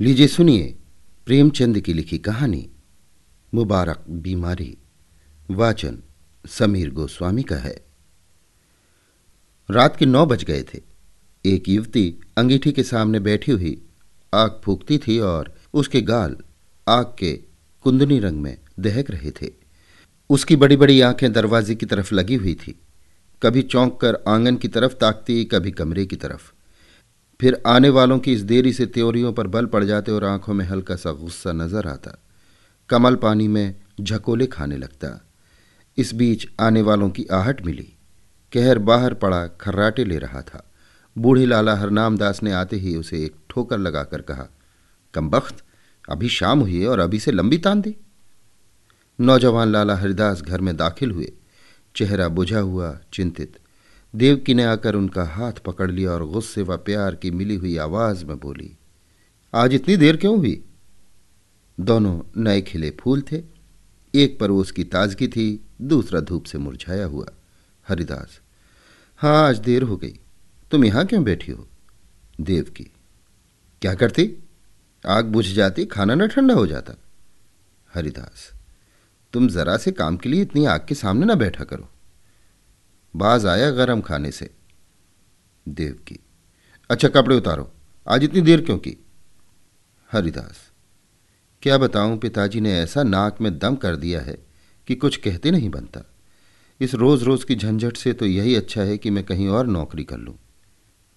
लीजिए, सुनिए प्रेमचंद की लिखी कहानी, मुबारक बीमारी, वाचन समीर गोस्वामी का है। रात के नौ बज गए थे। एक युवती अंगीठी के सामने बैठी हुई आग फूकती थी और उसके गाल आग के कुंदनी रंग में दहक रहे थे। उसकी बड़ी बड़ी आँखें दरवाजे की तरफ़ लगी हुई थी। कभी चौंक कर आँगन की तरफ़ ताकती, कभी कमरे की तरफ़। फिर आने वालों की इस देरी से त्योरियों पर बल पड़ जाते और आँखों में हल्का सा गुस्सा नज़र आता। कमल पानी में झकोले खाने लगता। इस बीच आने वालों की आहट मिली। कहर बाहर पड़ा, खर्राटे ले रहा था। बूढ़े लाला हरनाम दास ने आते ही उसे एक ठोकर लगाकर कहा, कमबख्त, अभी शाम हुई और अभी से लंबी तान दी नौजवान लाला हरिदास घर में दाखिल हुए। चेहरा बुझा हुआ, चिंतित। देवकी ने आकर उनका हाथ पकड़ लिया और गुस्से व प्यार की मिली हुई आवाज़ में बोली, आज इतनी देर क्यों हुई? दोनों नए खिले फूल थे। एक पर उसकी ताजगी थी, दूसरा धूप से मुरझाया हुआ। हरिदास हाँ आज देर हो गई। तुम यहाँ क्यों बैठी हो? देव की क्या करती? आग बुझ जाती, खाना न ठंडा हो जाता? हरिदास, तुम जरा से काम के लिए इतनी आग के सामने ना बैठा करो। बाज आया गरम खाने से। देव की। अच्छा कपड़े उतारो। आज इतनी देर क्यों की? हरिदास, क्या बताऊँ, पिताजी ने ऐसा नाक में दम कर दिया है कि कुछ कहते नहीं बनता। इस रोज रोज की झंझट से तो यही अच्छा है कि मैं कहीं और नौकरी कर लूँ।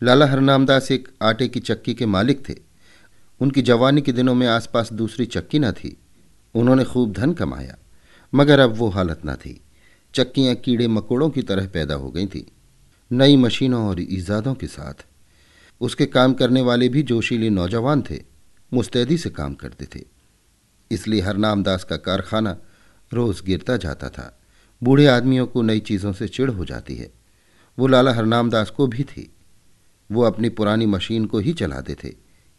लाला हरनामदास एक आटे की चक्की के मालिक थे। उनकी जवानी के दिनों में आसपास दूसरी चक्की न थी। उन्होंने खूब धन कमाया, मगर अब वो हालत न थी। चक्कियाँ कीड़े मकोड़ों की तरह पैदा हो गई थी। नई मशीनों और ईजादों के साथ। उसके काम करने वाले भी जोशीले नौजवान थे, मुस्तैदी से काम करते थे। इसलिए हरनाम दास का कारखाना रोज गिरता जाता था। बूढ़े आदमियों को नई चीज़ों से चिढ़ हो जाती है। वो लाला हरनाम दास को भी थी। वो अपनी पुरानी मशीन को ही चलाते थे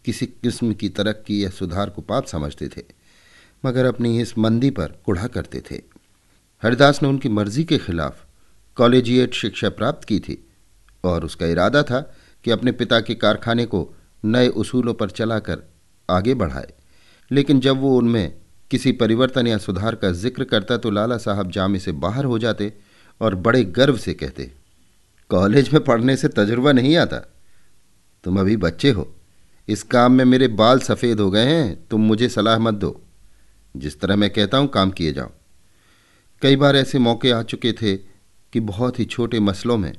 किसी किस्म की तरक्की या सुधार को पाप समझते थे, मगर अपनी इस मंदी पर कुढ़ा करते थे। हरिदास ने उनकी मर्ज़ी के खिलाफ कॉलेजिएट शिक्षा प्राप्त की थी और उसका इरादा था कि अपने पिता के कारखाने को नए उसूलों पर चलाकर आगे बढ़ाए। लेकिन जब वो उनमें किसी परिवर्तन या सुधार का ज़िक्र करता तो लाला साहब जामे से बाहर हो जाते और बड़े गर्व से कहते, कॉलेज में पढ़ने से तजुर्बा नहीं आता। तुम अभी बच्चे हो। इस काम में मेरे बाल सफ़ेद हो गए हैं। तुम मुझे सलाह मत दो। जिस तरह मैं कहता हूँ, काम किए जाओ। कई बार ऐसे मौके आ चुके थे कि बहुत ही छोटे मसलों में,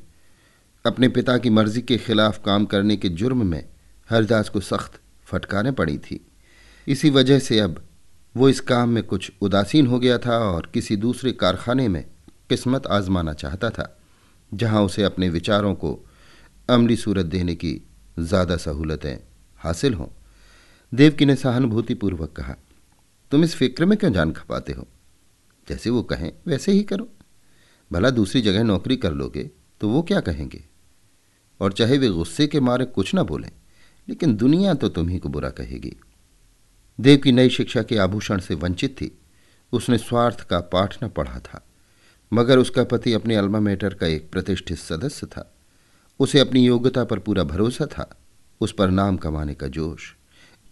अपने पिता की मर्ज़ी के खिलाफ काम करने के जुर्म में हरदास को सख्त फटकारें पड़ी थी। इसी वजह से अब वो इस काम में कुछ उदासीन हो गया था और किसी दूसरे कारखाने में किस्मत आजमाना चाहता था, जहाँ उसे अपने विचारों को अमली सूरत देने की ज़्यादा सहूलतें हासिल हों। देवकी ने सहानुभूतिपूर्वक कहा, तुम इस फ़िक्र में क्यों जान खपाते हो? जैसे वो कहें, वैसे ही करो। भला दूसरी जगह नौकरी कर लोगे तो वो क्या कहेंगे? और चाहे वे गुस्से के मारे कुछ ना बोलें, लेकिन दुनिया तो तुम्ही को बुरा कहेगी। देव की नई शिक्षा के आभूषण से वंचित थी। उसने स्वार्थ का पाठ न पढ़ा था, मगर उसका पति अपने अल्मा मेटर का एक प्रतिष्ठित सदस्य था। उसे अपनी योग्यता पर पूरा भरोसा था, उस पर नाम कमाने का जोश।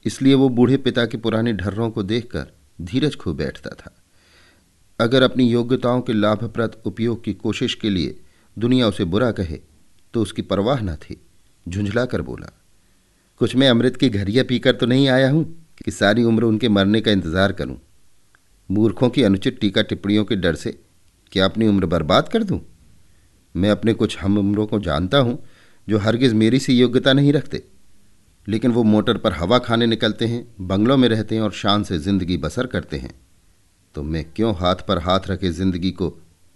इसलिए वो बूढ़े पिता के पुराने ढर्रों को देखकर धीरज खो बैठता था। अगर अपनी योग्यताओं के लाभप्रद उपयोग की कोशिश के लिए दुनिया उसे बुरा कहे तो उसकी परवाह न थी। झुंझला कर बोला, कुछ मैं अमृत की घरिया पीकर तो नहीं आया हूँ कि सारी उम्र उनके मरने का इंतज़ार करूँ? मूर्खों की अनुचित टीका टिप्पणियों के डर से क्या अपनी उम्र बर्बाद कर दूँ? मैं अपने कुछ हम उम्रों को जानता हूँ जो हरगिज मेरी सी योग्यता नहीं रखते, लेकिन वो मोटर पर हवा खाने निकलते हैं, बंगलों में रहते हैं और शान से ज़िंदगी बसर करते हैं। तो मैं क्यों हाथ पर हाथ रखे ज़िंदगी को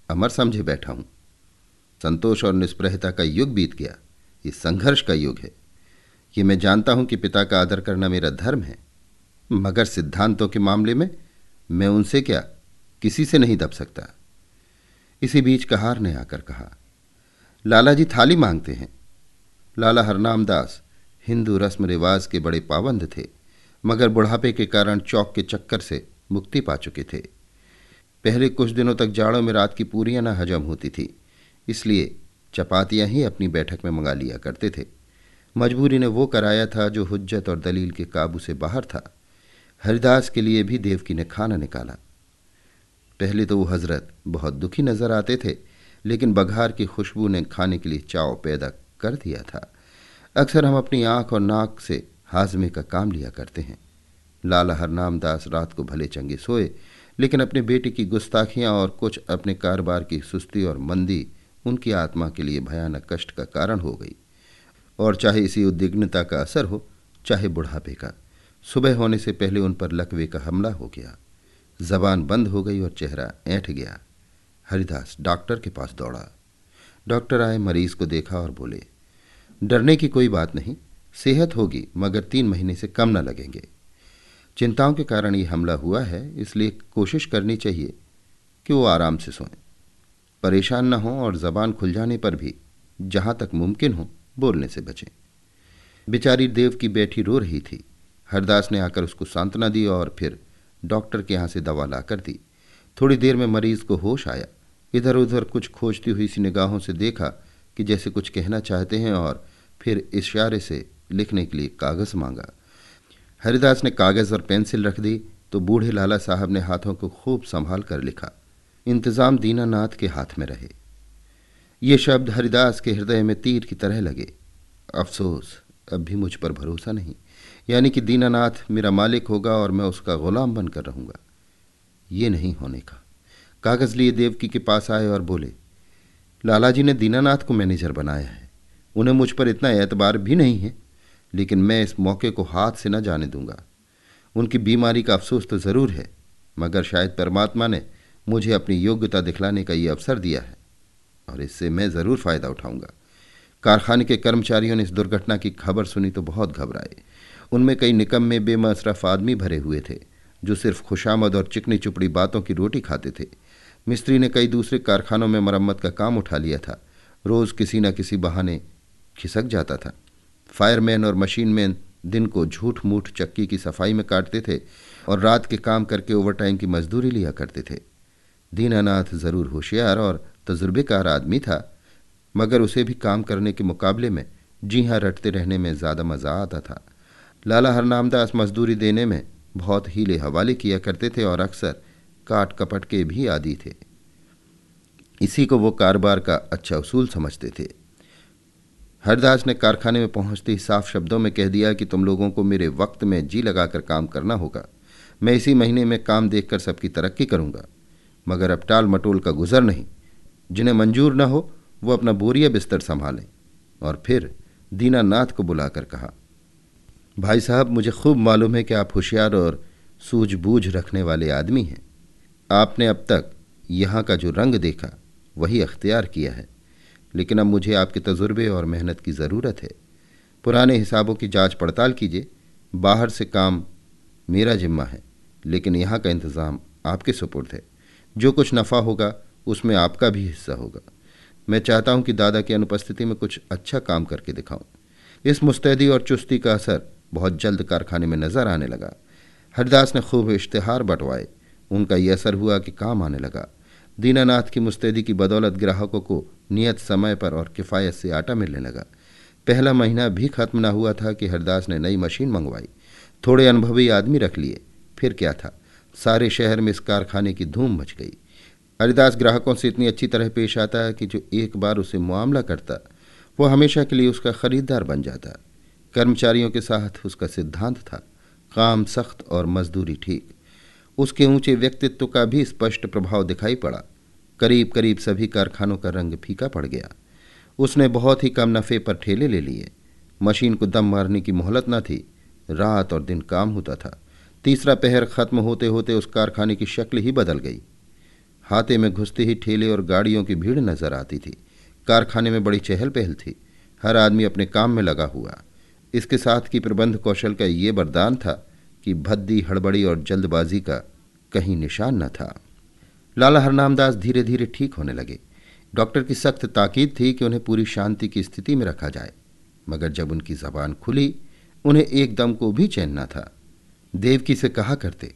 अमर समझे बैठा हूँ? संतोष और निष्प्रहता का युग बीत गया। ये संघर्ष का युग है। ये मैं जानता हूँ कि पिता का आदर करना मेरा धर्म है। मगर सिद्धांतों के मामले में मैं उनसे क्या किसी से नहीं दब सकता? इसी बीच कहार ने आकर कहा लाला जी थाली मांगते हैं। लाला हरनाम दास हिंदू रस्म रिवाज के बड़े पाबंद थे, मगर बुढ़ापे के कारण चौक के चक्कर से मुक्ति पा चुके थे। पहले कुछ दिनों तक जाड़ों में रात की पूरियाँ न हजम होती थी, इसलिए चपातियाँ ही अपनी बैठक में मंगा लिया करते थे। मजबूरी ने वो कराया था जो हुज्जत और दलील के काबू से बाहर था। हरिदास के लिए भी देवकी ने खाना निकाला। पहले तो वो हज़रत बहुत दुखी नज़र आते थे, लेकिन बघार की खुशबू ने खाने के लिए चाव पैदा कर दिया था। अक्सर हम अपनी आँख और नाक से हाजमे का काम लिया करते हैं। लाला हरनाम दास रात को भले चंगे सोए, लेकिन अपने बेटे की गुस्ताखियाँ और कुछ अपने कारोबार की सुस्ती और मंदी उनकी आत्मा के लिए भयानक कष्ट का कारण हो गई। और चाहे इसी उद्विग्नता का असर हो, चाहे बुढ़ापे का, सुबह होने से पहले उन पर लकवे का हमला हो गया। जबान बंद हो गई और चेहरा ऐंठ गया। हरिदास डॉक्टर के पास दौड़ा। डॉक्टर आए, मरीज़ को देखा और बोले, डरने की कोई बात नहीं, सेहत होगी, मगर तीन महीने से कम न लगेंगे। चिंताओं के कारण ये हमला हुआ है, इसलिए कोशिश करनी चाहिए कि वो आराम से सोएँ। परेशान न हों और जबान खुल जाने पर भी, जहाँ तक मुमकिन हो, बोलने से बचें। बेचारी देव की बैठी रो रही थी। हरदास ने आकर उसको सांत्वना दी और फिर डॉक्टर के यहाँ से दवा लाकर दी। थोड़ी देर में मरीज़ को होश आया। इधर उधर कुछ खोजती हुई सी निगाहों से देखा कि जैसे कुछ कहना चाहते हैं और फिर इशारे से लिखने के लिए कागज़ मांगा। हरिदास ने कागज़ और पेंसिल रख दी तो बूढ़े लाला साहब ने हाथों को खूब संभाल कर लिखा, इंतज़ाम दीनानाथ के हाथ में रहे। ये शब्द हरिदास के हृदय में तीर की तरह लगे। अफसोस, अब भी मुझ पर भरोसा नहीं। यानी कि दीनानाथ मेरा मालिक होगा और मैं उसका गुलाम बनकर रहूँगा। ये नहीं होने का। कागज़ लिए देवकी के पास आए और बोले, लाला जी ने दीनानाथ को मैनेजर बनाया है। उन्हें मुझ पर इतना एतबार भी नहीं है। लेकिन मैं इस मौके को हाथ से न जाने दूँगा। उनकी बीमारी का अफसोस तो ज़रूर है, मगर शायद परमात्मा ने मुझे अपनी योग्यता दिखलाने का ये अवसर दिया है, और इससे मैं ज़रूर फ़ायदा उठाऊँगा। कारखाने के कर्मचारियों ने इस दुर्घटना की खबर सुनी तो बहुत घबराए। उनमें कई निकम में बेमसरफ आदमी भरे हुए थे, जो सिर्फ़ खुशामद और चिकनी चुपड़ी बातों की रोटी खाते थे। मिस्त्री ने कई दूसरे कारखानों में मरम्मत का काम उठा लिया था। रोज़ किसी न किसी बहाने खिसक जाता था। फायरमैन और मशीन मैन दिन को झूठ मूठ चक्की की सफ़ाई में काटते थे और रात के काम करके ओवरटाइम की मजदूरी लिया करते थे। दीनानाथ ज़रूर होशियार और तजुर्बेकार आदमी था, मगर उसे भी काम करने के मुकाबले में जी हाँ रटते रहने में ज़्यादा मज़ा आता था। लाला हरनामदास मजदूरी देने में बहुत हीले हवाले किया करते थे और अक्सर काट कपट के भी आदि थे। इसी को वो कारोबार का अच्छा उसूल समझते थे। हरदास ने कारखाने में पहुँचते ही साफ़ शब्दों में कह दिया कि तुम लोगों को मेरे वक्त में जी लगाकर काम करना होगा। मैं इसी महीने में काम देखकर सबकी तरक्की करूँगा। मगर अब टाल मटोल का गुजर नहीं। जिन्हें मंजूर न हो, वो अपना बोरिया बिस्तर संभालें। और फिर दीनानाथ को बुलाकर कहा, भाई साहब, मुझे खूब मालूम है कि आप होशियार और सूझबूझ रखने वाले आदमी हैं। आपने अब तक यहाँ का जो रंग देखा, वही अख्तियार किया है। लेकिन अब मुझे आपके तजुर्बे और मेहनत की ज़रूरत है। पुराने हिसाबों की जाँच पड़ताल कीजिए। बाहर से काम मेरा जिम्मा है, लेकिन यहाँ का इंतज़ाम आपके सुपुर्द है। जो कुछ नफ़ा होगा, उसमें आपका भी हिस्सा होगा। मैं चाहता हूँ कि दादा की अनुपस्थिति में कुछ अच्छा काम करके दिखाऊँ। इस मुस्तैदी और चुस्ती का असर बहुत जल्द कारखाने में नज़र आने लगा। हरिदास ने खूब इश्तहार बंटवाए। उनका यह असर हुआ कि काम आने लगा। दीनानाथ की मुस्तैदी की बदौलत ग्राहकों को नियत समय पर और किफ़ायत से आटा मिलने लगा। पहला महीना भी खत्म न हुआ था कि हरदास ने नई मशीन मंगवाई। थोड़े अनुभवी आदमी रख लिए। फिर क्या था? सारे शहर में इस कारखाने की धूम मच गई। हरिदास ग्राहकों से इतनी अच्छी तरह पेश आता है कि जो एक बार उसे मामला करता, वो हमेशा के लिए उसका खरीदार बन जाता। कर्मचारियों के साथ उसका सिद्धांत था। काम सख्त और मजदूरी ठीक। उसके ऊँचे व्यक्तित्व का भी स्पष्ट प्रभाव दिखाई पड़ा। करीब करीब सभी कारखानों का रंग फीका पड़ गया। उसने बहुत ही कम नफ़े पर ठेले ले लिए। मशीन को दम मारने की मोहलत न थी। रात और दिन काम होता था। तीसरा पहर खत्म होते होते उस कारखाने की शक्ल ही बदल गई। हाथे में घुसते ही ठेले और गाड़ियों की भीड़ नज़र आती थी। कारखाने में बड़ी चहल पहल थी। हर आदमी अपने काम में लगा हुआ। इसके साथ की प्रबंध कौशल का ये वरदान था कि भद्दी हड़बड़ी और जल्दबाजी का कहीं निशान न था। लाला हरनामदास धीरे धीरे ठीक होने लगे। डॉक्टर की सख्त ताकीद थी कि उन्हें पूरी शांति की स्थिति में रखा जाए। मगर जब उनकी जबान खुली, उन्हें एकदम को भी चैन न था। देवकी से कहा करते,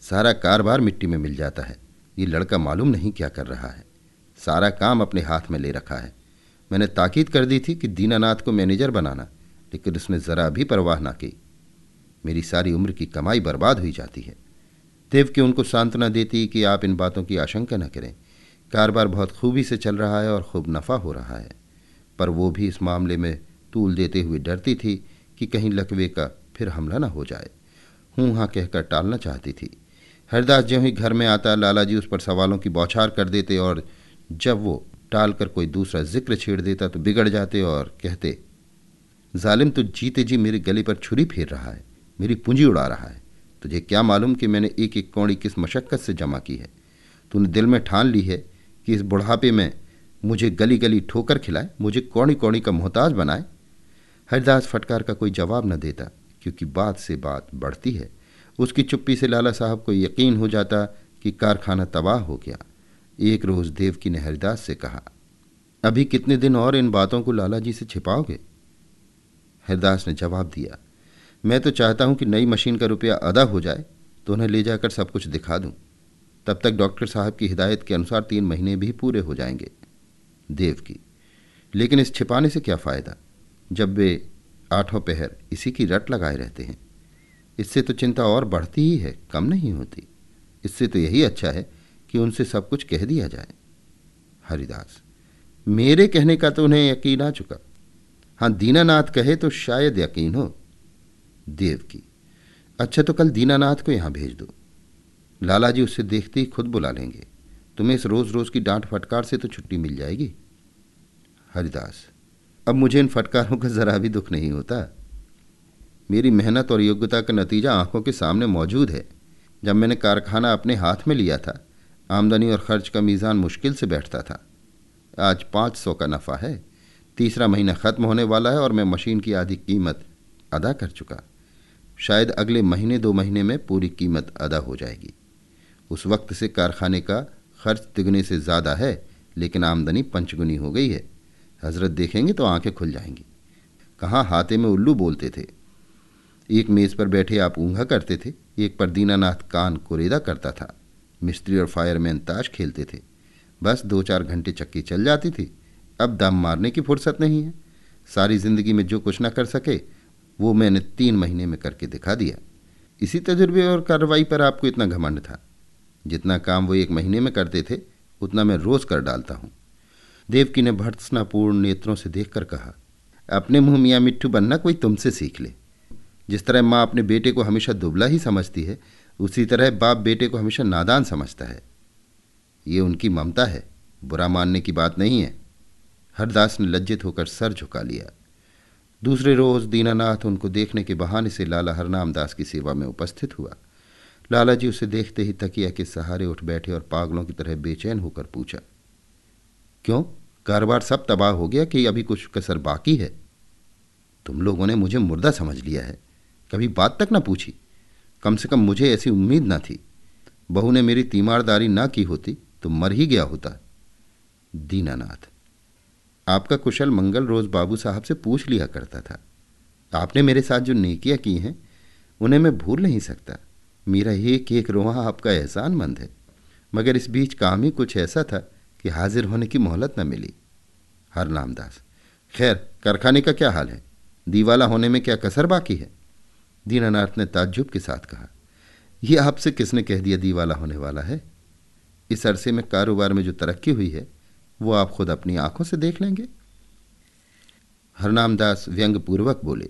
सारा कारोबार मिट्टी में मिल जाता है। ये लड़का मालूम नहीं क्या कर रहा है। सारा काम अपने हाथ में ले रखा है। मैंने ताकीद कर दी थी कि दीनानाथ को मैनेजर बनाना, लेकिन उसने जरा भी परवाह ना की। मेरी सारी उम्र की कमाई बर्बाद हुई जाती है। देव की उनको सांत्वना देती कि आप इन बातों की आशंका न करें? कारोबार बहुत खूबी से चल रहा है और खूब नफ़ा हो रहा है। पर वो भी इस मामले में तूल देते हुए डरती थी कि कहीं लकवे का फिर हमला न हो जाए। हूँ हाँ कहकर टालना चाहती थी। हरदास ज्यों ही घर में आता लाला जी उस पर सवालों की बौछार कर देते और जब वो टाल कर कोई दूसरा ज़िक्र छेड़ देता तो बिगड़ जाते और कहते, जालिम तो जीते जी मेरे गले पर छुरी फेर रहा है। मेरी पूंजी उड़ा रहा है। तुझे क्या मालूम कि मैंने एक एक कौड़ी किस मशक्क़त से जमा की है? तूने दिल में ठान ली है कि इस बुढ़ापे में मुझे गली गली ठोकर खिलाए, मुझे कौड़ी कौड़ी का मोहताज बनाए? हरिदास फटकार का कोई जवाब न देता, क्योंकि बात से बात बढ़ती है। उसकी चुप्पी से लाला साहब को यकीन हो जाता कि कारखाना तबाह हो गया। एक रोज़ देवकी ने हरिदास से कहा, अभी कितने दिन और इन बातों को लाला जी से छिपाओगे? हरिदास ने जवाब दिया मैं तो चाहता हूँ कि नई मशीन का रुपया अदा हो जाए तो उन्हें ले जाकर सब कुछ दिखा दूँ। तब तक डॉक्टर साहब की हिदायत के अनुसार तीन महीने भी पूरे हो जाएँगे, देव की। लेकिन इस छिपाने से क्या फ़ायदा, जब वे आठों पहर इसी की रट लगाए रहते हैं? इससे तो चिंता और बढ़ती ही है, कम नहीं होती। इससे तो यही अच्छा है कि उनसे सब कुछ कह दिया जाए। हरिदास, मेरे कहने का तो उन्हें यकीन आ चुका। हाँ दीनानाथ कहे तो शायद यकीन हो। देव की। अच्छा तो कल दीनानाथ को यहाँ भेज दो। लाला जी उससे देखते ही खुद बुला लेंगे। तुम्हें इस रोज रोज की डांट फटकार से तो छुट्टी मिल जाएगी? हरिदास, अब मुझे इन फटकारों का जरा भी दुख नहीं होता। मेरी मेहनत और योग्यता का नतीजा आँखों के सामने मौजूद है। जब मैंने कारखाना अपने हाथ में लिया था, आमदनी और खर्च का मीज़ान मुश्किल से बैठता था। आज पाँच सौ का नफ़ा है। तीसरा महीना ख़त्म होने वाला है और मैं मशीन की आधी कीमत अदा कर चुका। शायद अगले महीने दो महीने में पूरी कीमत अदा हो जाएगी। उस वक्त से कारखाने का खर्च तिगुने से ज़्यादा है, लेकिन आमदनी पंचगुनी हो गई है। हज़रत देखेंगे तो आँखें खुल जाएँगी। कहाँ हाथे में उल्लू बोलते थे? एक मेज़ पर बैठे आप ऊँघा करते थे, एक पर दीनानाथ कान कुरेदा करता था। मिस्त्री और फायरमैन ताश खेलते थे। बस दो चार घंटे चक्की चल जाती थी। अब दम मारने की फुर्सत नहीं है। सारी ज़िंदगी में जो कुछ ना कर सके वो मैंने तीन महीने में करके दिखा दिया। इसी तजुर्बे और कार्रवाई पर आपको इतना घमंड था। जितना काम वो एक महीने में करते थे, उतना मैं रोज कर डालता हूँ। देवकी ने भर्त्सनापूर्ण नेत्रों से देखकर कहा, अपने मुँह मियाँ मिट्टू बनना कोई तुमसे सीख ले। जिस तरह माँ अपने बेटे को हमेशा दुबला ही समझती है, उसी तरह बाप बेटे को हमेशा नादान समझता है। ये उनकी ममता है, बुरा मानने की बात नहीं है। हरदास ने लज्जित होकर सर झुका लिया। दूसरे रोज दीनानाथ उनको देखने के बहाने से लाला हरनाम दास की सेवा में उपस्थित हुआ। लाला जी उसे देखते ही तकिया के सहारे उठ बैठे और पागलों की तरह बेचैन होकर पूछा, क्यों? कारोबार सब तबाह हो गया कि अभी कुछ कसर बाकी है? तुम लोगों ने मुझे मुर्दा समझ लिया है। कभी बात तक ना पूछी। कम से कम मुझे ऐसी उम्मीद ना थी। बहू ने मेरी तीमारदारी ना की होती तो मर ही गया होता। दीनानाथ आपका कुशल मंगल रोज बाबू साहब से पूछ लिया करता था। आपने मेरे साथ जो नेकियाँ की हैं, उन्हें मैं भूल नहीं सकता। मेरा एक एक रोहा आपका एहसान मंद है। मगर इस बीच काम ही कुछ ऐसा था कि हाजिर होने की मोहलत न मिली। हर नामदास खैर, कारखाने का क्या हाल है? दीवाला होने में क्या कसर बाकी है? दीनानाथ ने ताज्जुब के साथ कहा यह आपसे किसने कह दिया दीवाला होने वाला है? इस अरसे में कारोबार में जो तरक्की हुई है वो आप खुद अपनी आँखों से देख लेंगे। हरनामदास व्यंगपूर्वक बोले,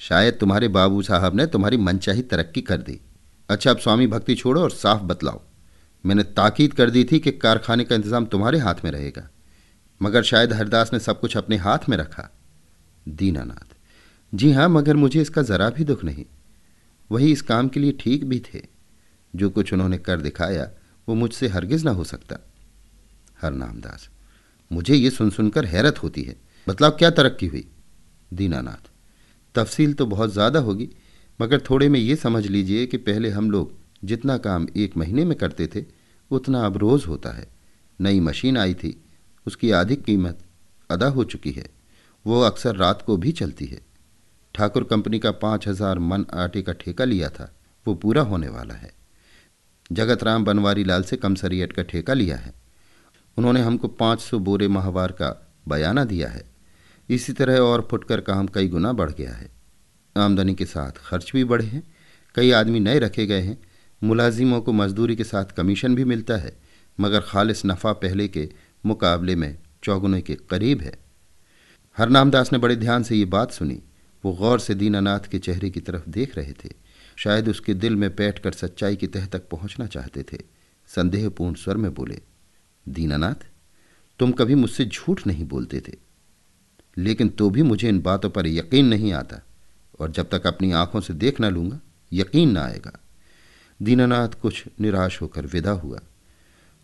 शायद तुम्हारे बाबू साहब ने तुम्हारी मनचाही तरक्की कर दी। अच्छा अब स्वामी भक्ति छोड़ो और साफ़ बतलाओ। मैंने ताकीद कर दी थी कि कारखाने का इंतज़ाम तुम्हारे हाथ में रहेगा, मगर शायद हरदास ने सब कुछ अपने हाथ में रखा। दीनानाथ, जी हाँ मगर मुझे इसका ज़रा भी दुख नहीं। वही इस काम के लिए ठीक भी थे। जो कुछ उन्होंने कर दिखाया, वो मुझसे हरगिज ना हो सकता। हरनामदास। मुझे ये सुन सुनकर हैरत होती है। बतलाव क्या तरक्की हुई? दीनानाथ। तफसील तो बहुत ज़्यादा होगी, मगर थोड़े में ये समझ लीजिए कि पहले हम लोग जितना काम एक महीने में करते थे, उतना अब रोज़ होता है। नई मशीन आई थी, उसकी अधिक कीमत अदा हो चुकी है। वो अक्सर रात को भी चलती है। ठाकुर कंपनी का पाँच हज़ार मन आटे का ठेका लिया था, वो पूरा होने वाला है। जगत राम बनवारी लाल से कम सरियट का ठेका लिया है। उन्होंने हमको पाँच सौ बोरे माहवार का बयाना दिया है। इसी तरह और फुटकर काम कई गुना बढ़ गया है। आमदनी के साथ खर्च भी बढ़े हैं, कई आदमी नए रखे गए हैं, मुलाजिमों को मजदूरी के साथ कमीशन भी मिलता है, मगर खालिस नफ़ा पहले के मुकाबले में चौगुने के करीब है। हरनामदास ने बड़े ध्यान से ये बात सुनी। वो गौर से दीनानाथ के चेहरे की तरफ़ देख रहे थे। शायद उसके दिल में बैठकर सच्चाई की तह तक पहुँचना चाहते थे। संदेहपूर्ण स्वर में बोले दीनानाथ, तुम कभी मुझसे झूठ नहीं बोलते थे। लेकिन तो भी मुझे इन बातों पर यकीन नहीं आता, और जब तक अपनी आँखों से देख ना लूँगा, यकीन ना आएगा। दीनानाथ कुछ निराश होकर विदा हुआ।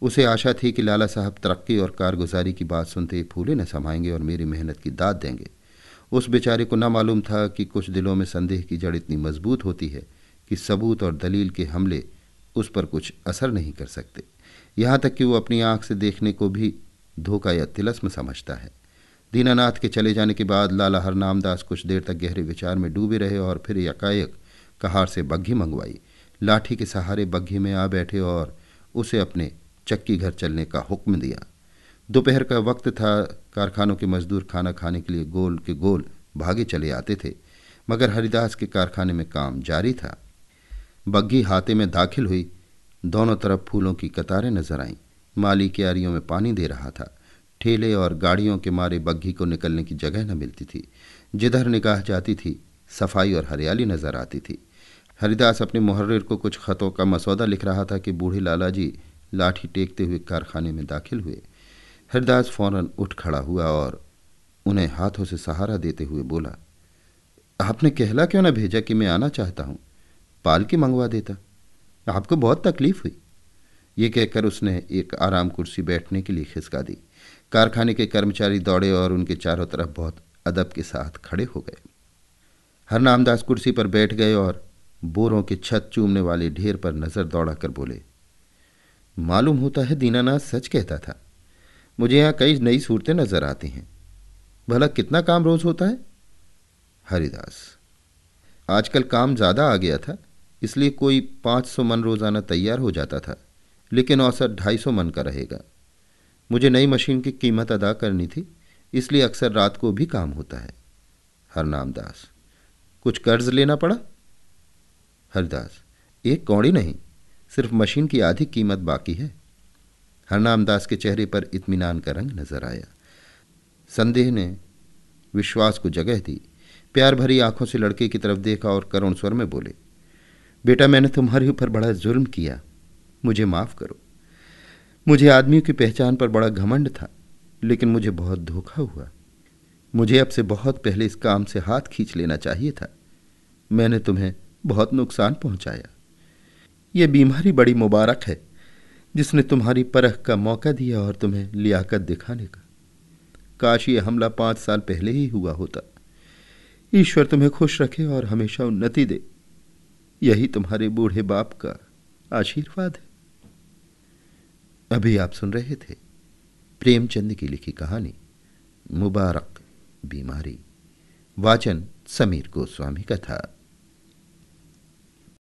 उसे आशा थी कि लाला साहब तरक्की और कारगुजारी की बात सुनते ही फूले न समाएँगे और मेरी मेहनत की दाद देंगे। उस बेचारे को न मालूम था कि कुछ दिलों में संदेह की जड़ इतनी मज़बूत होती है कि सबूत और दलील के हमले उस पर कुछ असर नहीं कर सकते। यहाँ तक कि वो अपनी आँख से देखने को भी धोखा या तिलस्म समझता है। दीनानाथ के चले जाने के बाद लाला हरनामदास कुछ देर तक गहरे विचार में डूबे रहे और फिर यकायक कहार से बग्घी मंगवाई। लाठी के सहारे बग्घी में आ बैठे और उसे अपने चक्की घर चलने का हुक्म दिया। दोपहर का वक्त था, कारखानों के मजदूर खाना खाने के लिए गोल के गोल भागे चले आते थे, मगर हरिदास के कारखाने में काम जारी था। बग्घी हाथे में दाखिल हुई दोनों तरफ़ फूलों की कतारें नज़र आईं। माली क्यारियों में पानी दे रहा था। ठेले और गाड़ियों के मारे बग्घी को निकलने की जगह न मिलती थी। जिधर निगाह जाती थी, सफ़ाई और हरियाली नज़र आती थी। हरिदास अपने मुहर्र को कुछ खतों का मसौदा लिख रहा था कि बूढ़े लाला जी लाठी टेकते हुए कारखाने में दाखिल हुए। हरिदास फ़ौरन उठ खड़ा हुआ और उन्हें हाथों से सहारा देते हुए बोला, आपने कहला क्यों ना भेजा कि मैं आना चाहता हूँ? पालकी मंगवा देता। आपको बहुत तकलीफ़ हुई। ये कहकर उसने एक आराम कुर्सी बैठने के लिए खिसका दी। कारखाने के कर्मचारी दौड़े और उनके चारों तरफ़ बहुत अदब के साथ खड़े हो गए। हरनामदास कुर्सी पर बैठ गए और बोरों के छत चूमने वाले ढेर पर नज़र दौड़ाकर बोले, मालूम होता है दीनानाथ सच कहता था, मुझे यहाँ कई नई सूरतें नज़र आती हैं। भला कितना काम रोज होता है? हरिदास, आजकल काम ज़्यादा आ गया था इसलिए कोई पाँच सौ मन रोज़ाना तैयार हो जाता था, लेकिन औसत ढाई सौ मन का रहेगा। मुझे नई मशीन की कीमत अदा करनी थी, इसलिए अक्सर रात को भी काम होता है। हरनाम दास कुछ कर्ज लेना पड़ा? हरदास, एक कौड़ी नहीं, सिर्फ़ मशीन की आधी कीमत बाकी है। हरनाम दास के चेहरे पर इत्मीनान का रंग नज़र आया। संदेह ने विश्वास को जगह दी। प्यार भरी आँखों से लड़के की तरफ़ देखा और करुण स्वर में बोले बेटा, मैंने तुम्हारे ऊपर बड़ा जुल्म किया। मुझे माफ़ करो। मुझे आदमियों की पहचान पर बड़ा घमंड था, लेकिन मुझे बहुत धोखा हुआ। मुझे अब से बहुत पहले इस काम से हाथ खींच लेना चाहिए था। मैंने तुम्हें बहुत नुकसान पहुँचाया। यह बीमारी बड़ी मुबारक है, जिसने तुम्हारी परख का मौका दिया और तुम्हें लियाकत दिखाने का। काश ये हमला पाँच साल पहले ही हुआ होता। ईश्वर तुम्हें खुश रखे और हमेशा उन्नति दे। यही तुम्हारे बूढ़े बाप का आशीर्वाद है। अभी आप सुन रहे थे प्रेमचंद की लिखी कहानी, मुबारक बीमारी, वाचन समीर गोस्वामी का था।